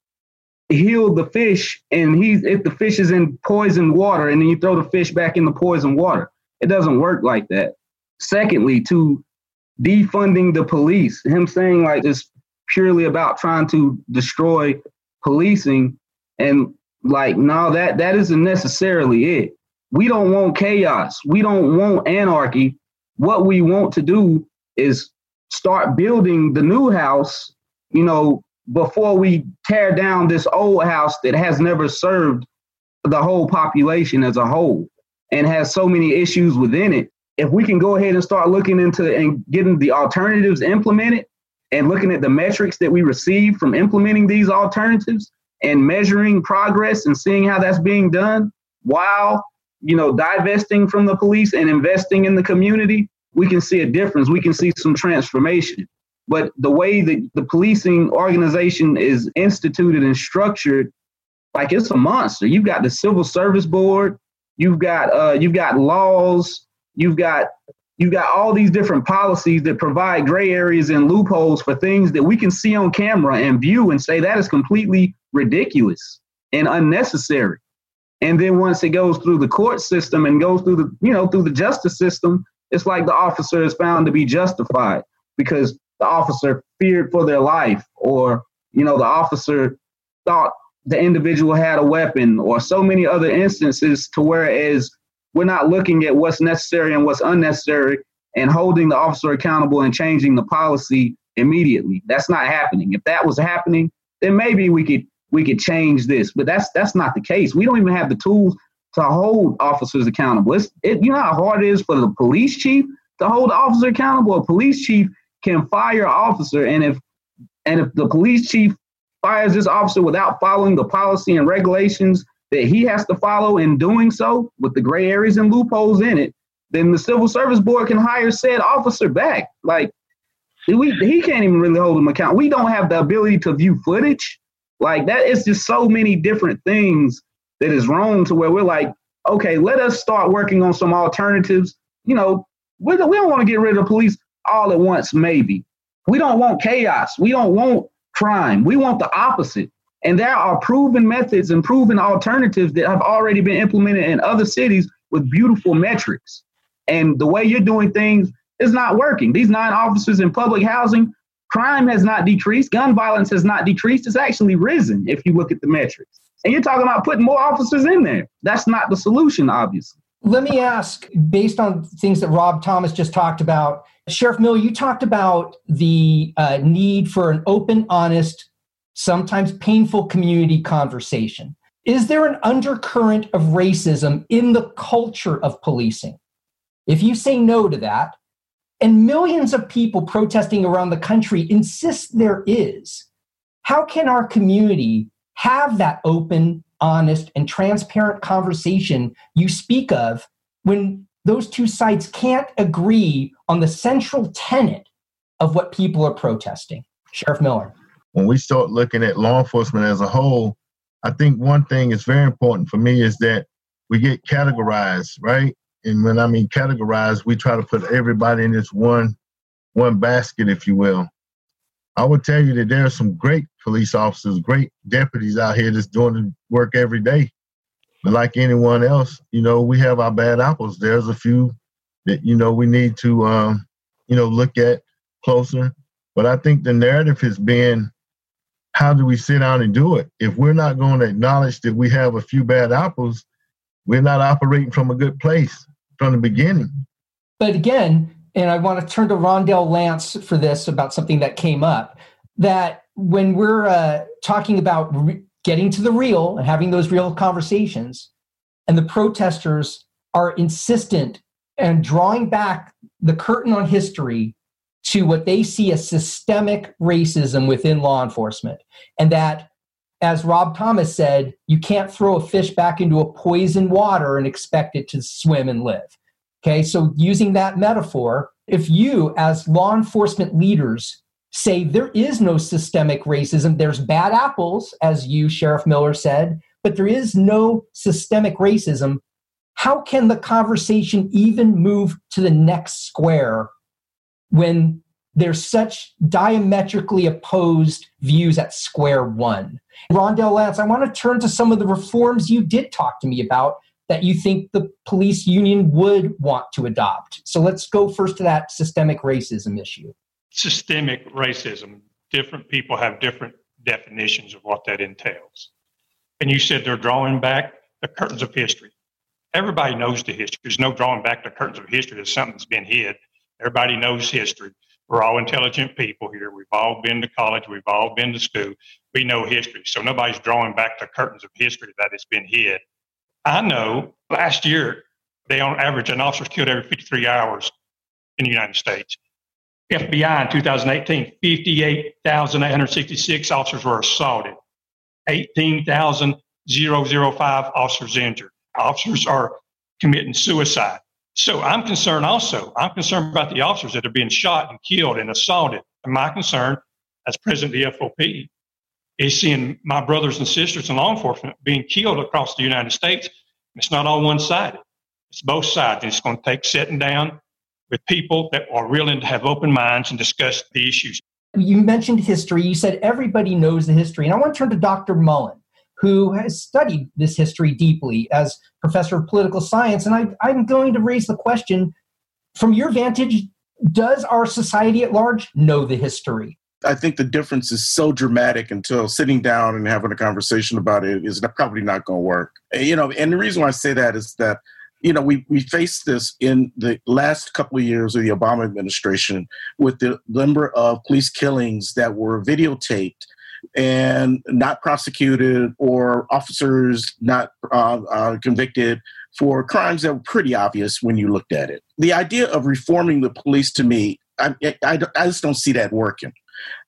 heal the fish and he's if the fish is in poison water and then you throw the fish back in the poison water. It doesn't work like that. Secondly, to defunding the police, him saying like it's purely about trying to destroy policing and like, no, that that isn't necessarily it. We don't want chaos. We don't want anarchy. What we want to do is start building the new house, you know, before we tear down this old house that has never served the whole population as a whole and has so many issues within it. If we can go ahead and start looking into and getting the alternatives implemented and looking at the metrics that we receive from implementing these alternatives, and measuring progress and seeing how that's being done while you know divesting from the police and investing in the community we can see a difference. We can see some transformation. But the way that the policing organization is instituted and structured like it's a monster. You've got the civil service board you've got uh, you've got laws you've got you've got all these different policies that provide gray areas and loopholes for things that we can see on camera and view and say that is completely ridiculous and unnecessary. And then once it goes through the court system and goes through the, you know, through the justice system, it's like the officer is found to be justified because the officer feared for their life or, you know, the officer thought the individual had a weapon or so many other instances to whereas we're not looking at what's necessary and what's unnecessary and holding the officer accountable and changing the policy immediately. That's not happening. If that was happening, then maybe we could we could change this. But that's that's not the case. We don't even have the tools to hold officers accountable. It's, it, you know how hard it is for the police chief to hold the officer accountable. A police chief can fire an officer, and if and if the police chief fires this officer without following the policy and regulations that he has to follow in doing so, with the gray areas and loopholes in it, then the civil service board can hire said officer back. Like we, he can't even really hold him account. We don't have the ability to view footage. Like that is just so many different things that is wrong to where we're like, okay, let us start working on some alternatives. You know, we don't, we don't want to get rid of the police all at once, maybe. We don't want chaos. We don't want crime. We want the opposite. And there are proven methods and proven alternatives that have already been implemented in other cities with beautiful metrics. And the way you're doing things is not working. These nine officers in public housing, crime has not decreased, gun violence has not decreased. It's actually risen if you look at the metrics. And you're talking about putting more officers in there. That's not the solution, obviously. Let me ask, based on things that Rob Thomas just talked about, Sheriff Miller, you talked about the uh, need for an open, honest, sometimes painful community conversation. Is there an undercurrent of racism in the culture of policing? If you say no to that, and millions of people protesting around the country insist there is, how can our community have that open, honest, and transparent conversation you speak of when those two sides can't agree on the central tenet of what people are protesting? Sheriff Miller. When we start looking at law enforcement as a whole, I think one thing is very important for me is that we get categorized, right? And when I mean categorized, we try to put everybody in this one one basket, if you will. I would tell you that there are some great police officers, great deputies out here that's doing the work every day. But like anyone else, you know, we have our bad apples. There's a few that you know we need to, um, you know, look at closer. But I think the narrative has been, how do we sit down and do it? If we're not going to acknowledge that we have a few bad apples, we're not operating from a good place from the beginning. But again, and I want to turn to Rondel Lance for this about something that came up that when we're uh, talking about re- getting to the real and having those real conversations, and the protesters are insistent and drawing back the curtain on history to what they see as systemic racism within law enforcement, and that as Rob Thomas said, you can't throw a fish back into a poison water and expect it to swim and live. Okay, so using that metaphor, if you, as law enforcement leaders, say there is no systemic racism, there's bad apples, as you, Sheriff Miller, said, but there is no systemic racism, how can the conversation even move to the next square when there's such diametrically opposed views at square one? Rondel Lance, I want to turn to some of the reforms you did talk to me about that you think the police union would want to adopt. So let's go first to that systemic racism issue. Systemic racism, different people have different definitions of what that entails. And you said they're drawing back the curtains of history. Everybody knows the history. There's no drawing back the curtains of history. There's something that's been hid. Everybody knows history. We're all intelligent people here. We've all been to college. We've all been to school. We know history. So nobody's drawing back the curtains of history that has been hid I know last year they on average an officer killed every 53 hours in the United States. FBI in 2018, 58,866 officers were assaulted, 18,005 officers injured. Officers are committing suicide. So I'm concerned also. I'm concerned about the officers that are being shot and killed and assaulted. And my concern as president of the FOP is seeing my brothers and sisters in law enforcement being killed across the United States. It's not all one sided, it's both sides. And it's going to take sitting down with people that are willing to have open minds and discuss the issues. You mentioned history. You said everybody knows the history. And I want to turn to Dr. Mullen, who has studied this history deeply as professor of political science. And I, I'm going to raise the question from your vantage, does our society at large know the history? I think the difference is so dramatic until sitting down and having a conversation about it is probably not going to work. You know, and the reason why I say that is that you know we we faced this in the last couple of years of the Obama administration with the number of police killings that were videotaped and not prosecuted or officers not uh, uh, convicted for crimes that were pretty obvious when you looked at it. The idea of reforming the police to me, I, I, I just don't see that working.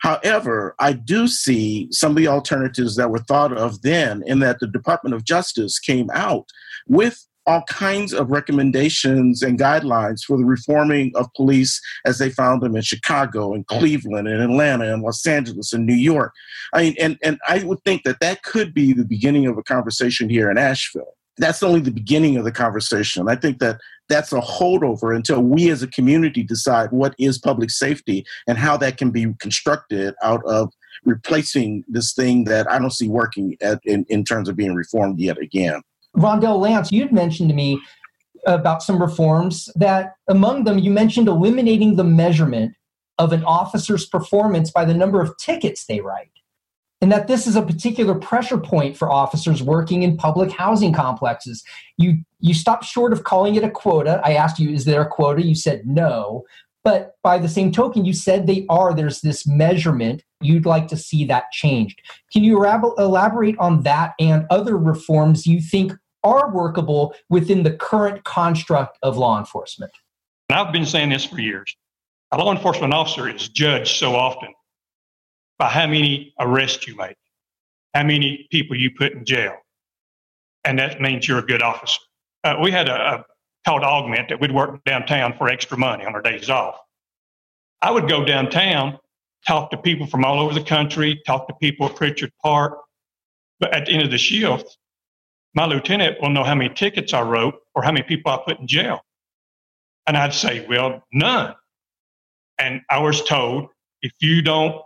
However, I do see some of the alternatives that were thought of then, in that the Department of Justice came out with all kinds of recommendations and guidelines for the reforming of police as they found them in Chicago and Cleveland and Atlanta and Los Angeles and New York. I mean, and, and I would think that that could be the beginning of a conversation here in Asheville. That's only the beginning of the conversation. I think that that's a holdover until we as a community decide what is public safety and how that can be constructed out of replacing this thing that I don't see working at, in, in terms of being reformed yet again. Rondel Lance, you'd mentioned to me about some reforms that among them you mentioned eliminating the measurement of an officer's performance by the number of tickets they write. And that this is a particular pressure point for officers working in public housing complexes. You you stopped short of calling it a quota. I asked you, is there a quota? You said no. But by the same token, you said they are. There's this measurement. You'd like to see that changed. Can you elaborate on that and other reforms you think are workable within the current construct of law enforcement? And I've been saying this for years. A law enforcement officer is judged so often by how many arrests you make, how many people you put in jail. And that means you're a good officer. Uh, we had a, a called Augment that we'd work downtown for extra money on our days off. I would go downtown, talk to people from all over the country, talk to people at Pritchard Park. But at the end of the shift, my lieutenant will know how many tickets I wrote or how many people I put in jail. And I'd say, well, none. And I was told, if you don't,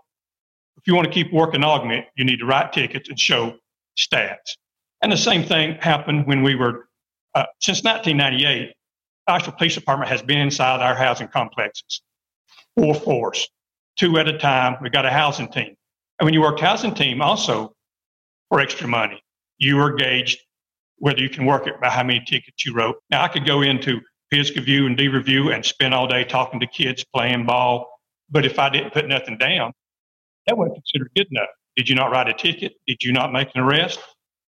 if you want to keep working augment, you need to write tickets and show stats. And the same thing happened when we were, uh, since 1998, Asheville Police Department has been inside our housing complexes, four floors, two at a time. We got a housing team. And when you worked housing team also for extra money, you were gauged whether you can work it by how many tickets you wrote. Now, I could go into Pisgah and Deaverview and spend all day talking to kids playing ball, but if I didn't put nothing down, that wasn't considered good enough. Did you not write a ticket? Did you not make an arrest?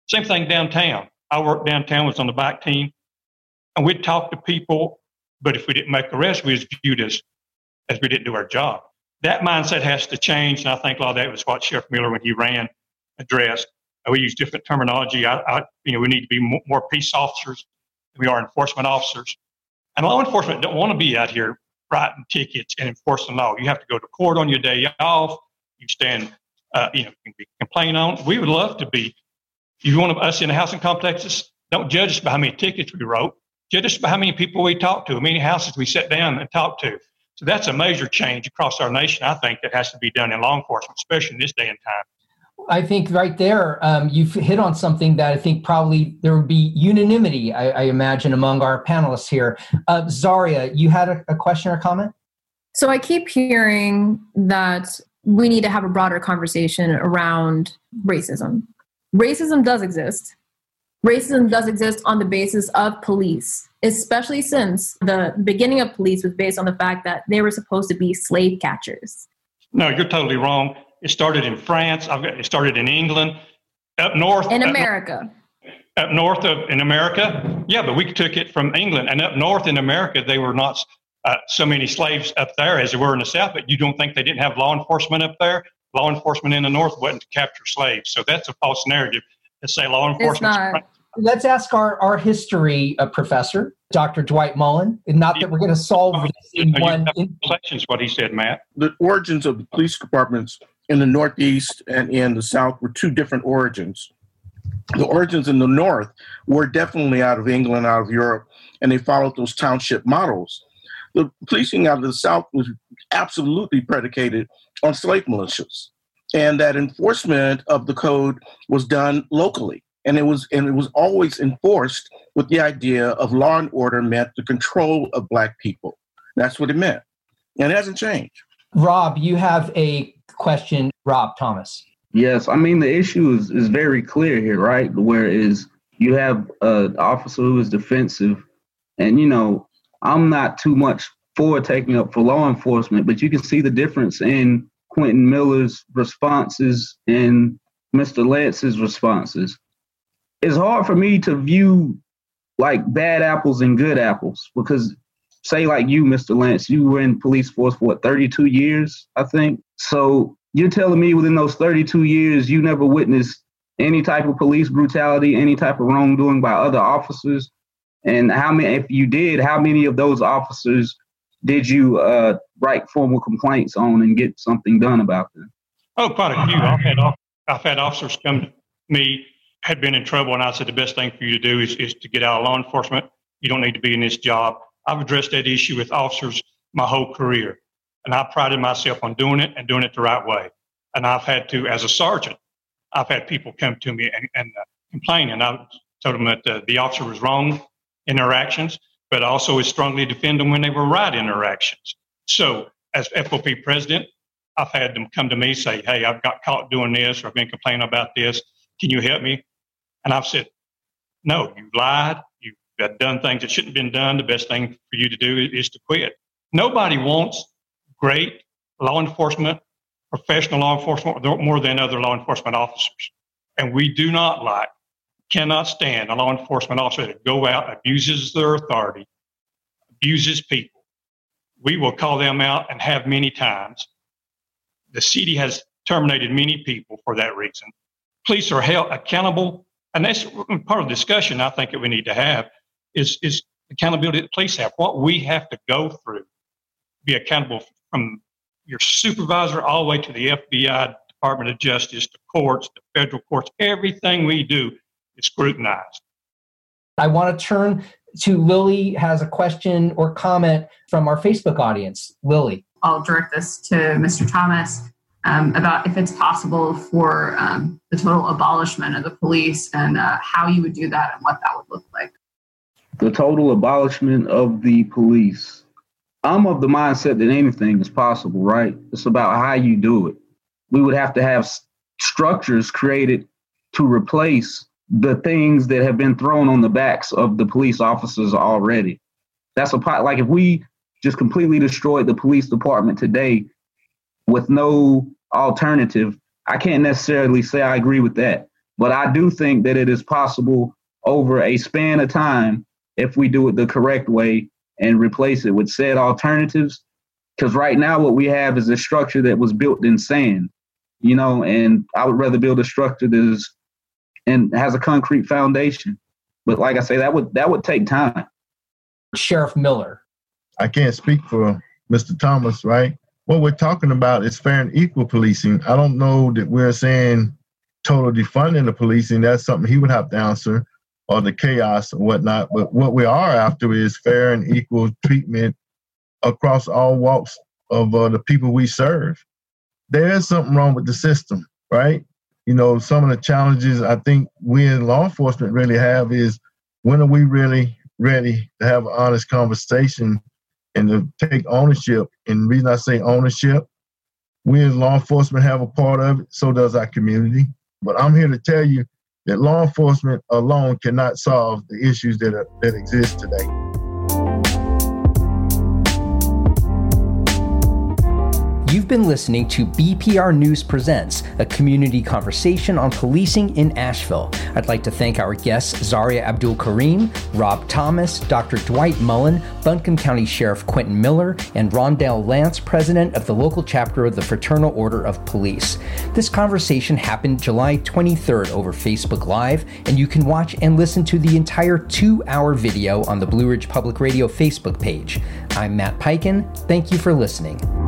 Same thing downtown. I worked downtown, was on the bike team, and we'd talk to people, but if we didn't make arrests, we was viewed as, as we didn't do our job. That mindset has to change, and I think a lot of that was what Sheriff Miller, when he ran, addressed we use different terminology. I, I, you know, we need to be more, peace officers than we are enforcement officers. And law enforcement don't want to be out here writing tickets and enforcing law. You have to go to court on your day off. You stand, uh, you know, can be complained on. We would love to be. If you want us in the housing complexes, don't judge us by how many tickets we wrote. Judge us by how many people we talked to, how many houses we sat down and talked to. So that's a major change across our nation. I think that has to be done in law enforcement, especially in this day and time. I think right there, um, you've hit on something that I think probably there would be unanimity, I, I imagine, among our panelists here. Uh, Zaria, you had a, a question or comment? So I keep hearing that we need to have a broader conversation around racism. Racism does exist. Racism does exist on the basis of police, especially since the beginning of police was based on the fact that they were supposed to be slave catchers. No, you're totally wrong. It started in France. I've got, it started in England, up north. In America. Up, up north of in America, yeah, but we took it from England and up north in America. They were not uh, so many slaves up there as there were in the south. But you don't think they didn't have law enforcement up there? Law enforcement in the north wasn't to capture slaves. So that's a false narrative to say law enforcement. Let's ask our, our history uh, professor, Dr. Dwight Mullen. And Not that we're going to solve this in one. Questions, what he said, Matt. The origins of the police departments in the Northeast and in the South were two different origins. The origins in the North were definitely out of England, out of Europe, and they followed those township models. The policing out of the South was absolutely predicated on slave militias, and that enforcement of the code was done locally. And it was and it was always enforced with the idea of law and order meant the control of black people. That's what it meant. And it hasn't changed. Rob, you have a question, Rob Thomas. Yes, I mean the issue is, is very clear here, right? Where is you have an officer who is defensive, and you know I'm not too much for taking up for law enforcement, but you can see the difference in Quentin Miller's responses and Mr. Lance's responses. It's hard for me to view like bad apples and good apples because say like you, Mr. Lance, you were in police force for what, 32 years, I think. So you're telling me within those 32 years you never witnessed any type of police brutality, any type of wrongdoing by other officers? And how many, if you did, how many of those officers did you uh, write formal complaints on and get something done about them? Oh, quite a few. I've had I've had officers come to me had been in trouble, and I said the best thing for you to do is is to get out of law enforcement. You don't need to be in this job. I've addressed that issue with officers my whole career, and I prided myself on doing it and doing it the right way. And I've had to, as a sergeant, I've had people come to me and, and uh, complain, and I told them that uh, the officer was wrong in their actions, but also would strongly defend them when they were right in their actions. So, as FOP president, I've had them come to me say, "Hey, I've got caught doing this, or I've been complaining about this. Can you help me?" And I've said, "No, you lied. You've done things that shouldn't have been done. The best thing for you to do is to quit." Nobody wants great law enforcement, professional law enforcement more than other law enforcement officers, and we do not like cannot stand a law enforcement officer that go out, abuses their authority, abuses people. We will call them out and have many times. The city has terminated many people for that reason. Police are held accountable, and that's part of the discussion I think that we need to have is, is accountability that police have. What we have to go through, be accountable from your supervisor all the way to the FBI, Department of Justice, the courts, the federal courts, everything we do is scrutinized. I want to turn to Lily has a question or comment from our Facebook audience. Lily. I'll direct this to Mr. Thomas um, about if it's possible for um, the total abolishment of the police and uh, how you would do that and what that would look like. The total abolishment of the police. I'm of the mindset that anything is possible, right? It's about how you do it. We would have to have structures created to replace the things that have been thrown on the backs of the police officers already. That's a part. Like if we just completely destroyed the police department today with no alternative, I can't necessarily say I agree with that. But I do think that it is possible over a span of time if we do it the correct way and replace it with said alternatives. Because right now, what we have is a structure that was built in sand, you know, and I would rather build a structure that is and has a concrete foundation. But like I say, that would that would take time. Sheriff Miller. I can't speak for Mr. Thomas, right? What we're talking about is fair and equal policing. I don't know that we're saying total defunding the policing. That's something he would have to answer, or the chaos and whatnot. But what we are after is fair and equal treatment across all walks of uh, the people we serve. There is something wrong with the system, right? you know, some of the challenges I think we in law enforcement really have is when are we really ready to have an honest conversation and to take ownership? And the reason I say ownership, we as law enforcement have a part of it, so does our community. But I'm here to tell you that law enforcement alone cannot solve the issues that, are, that exist today. You've been listening to BPR News Presents, a community conversation on policing in Asheville. I'd like to thank our guests Zaria Abdulkarim, Rob Thomas, Dr. Dwight Mullen, Buncombe County Sheriff Quentin Miller, and Rondel Lance, president of the local chapter of the Fraternal Order of Police. This conversation happened July 23rd over Facebook Live, and you can watch and listen to the entire two hour video on the Blue Ridge Public Radio Facebook page. I'm Matt Peiken. Thank you for listening.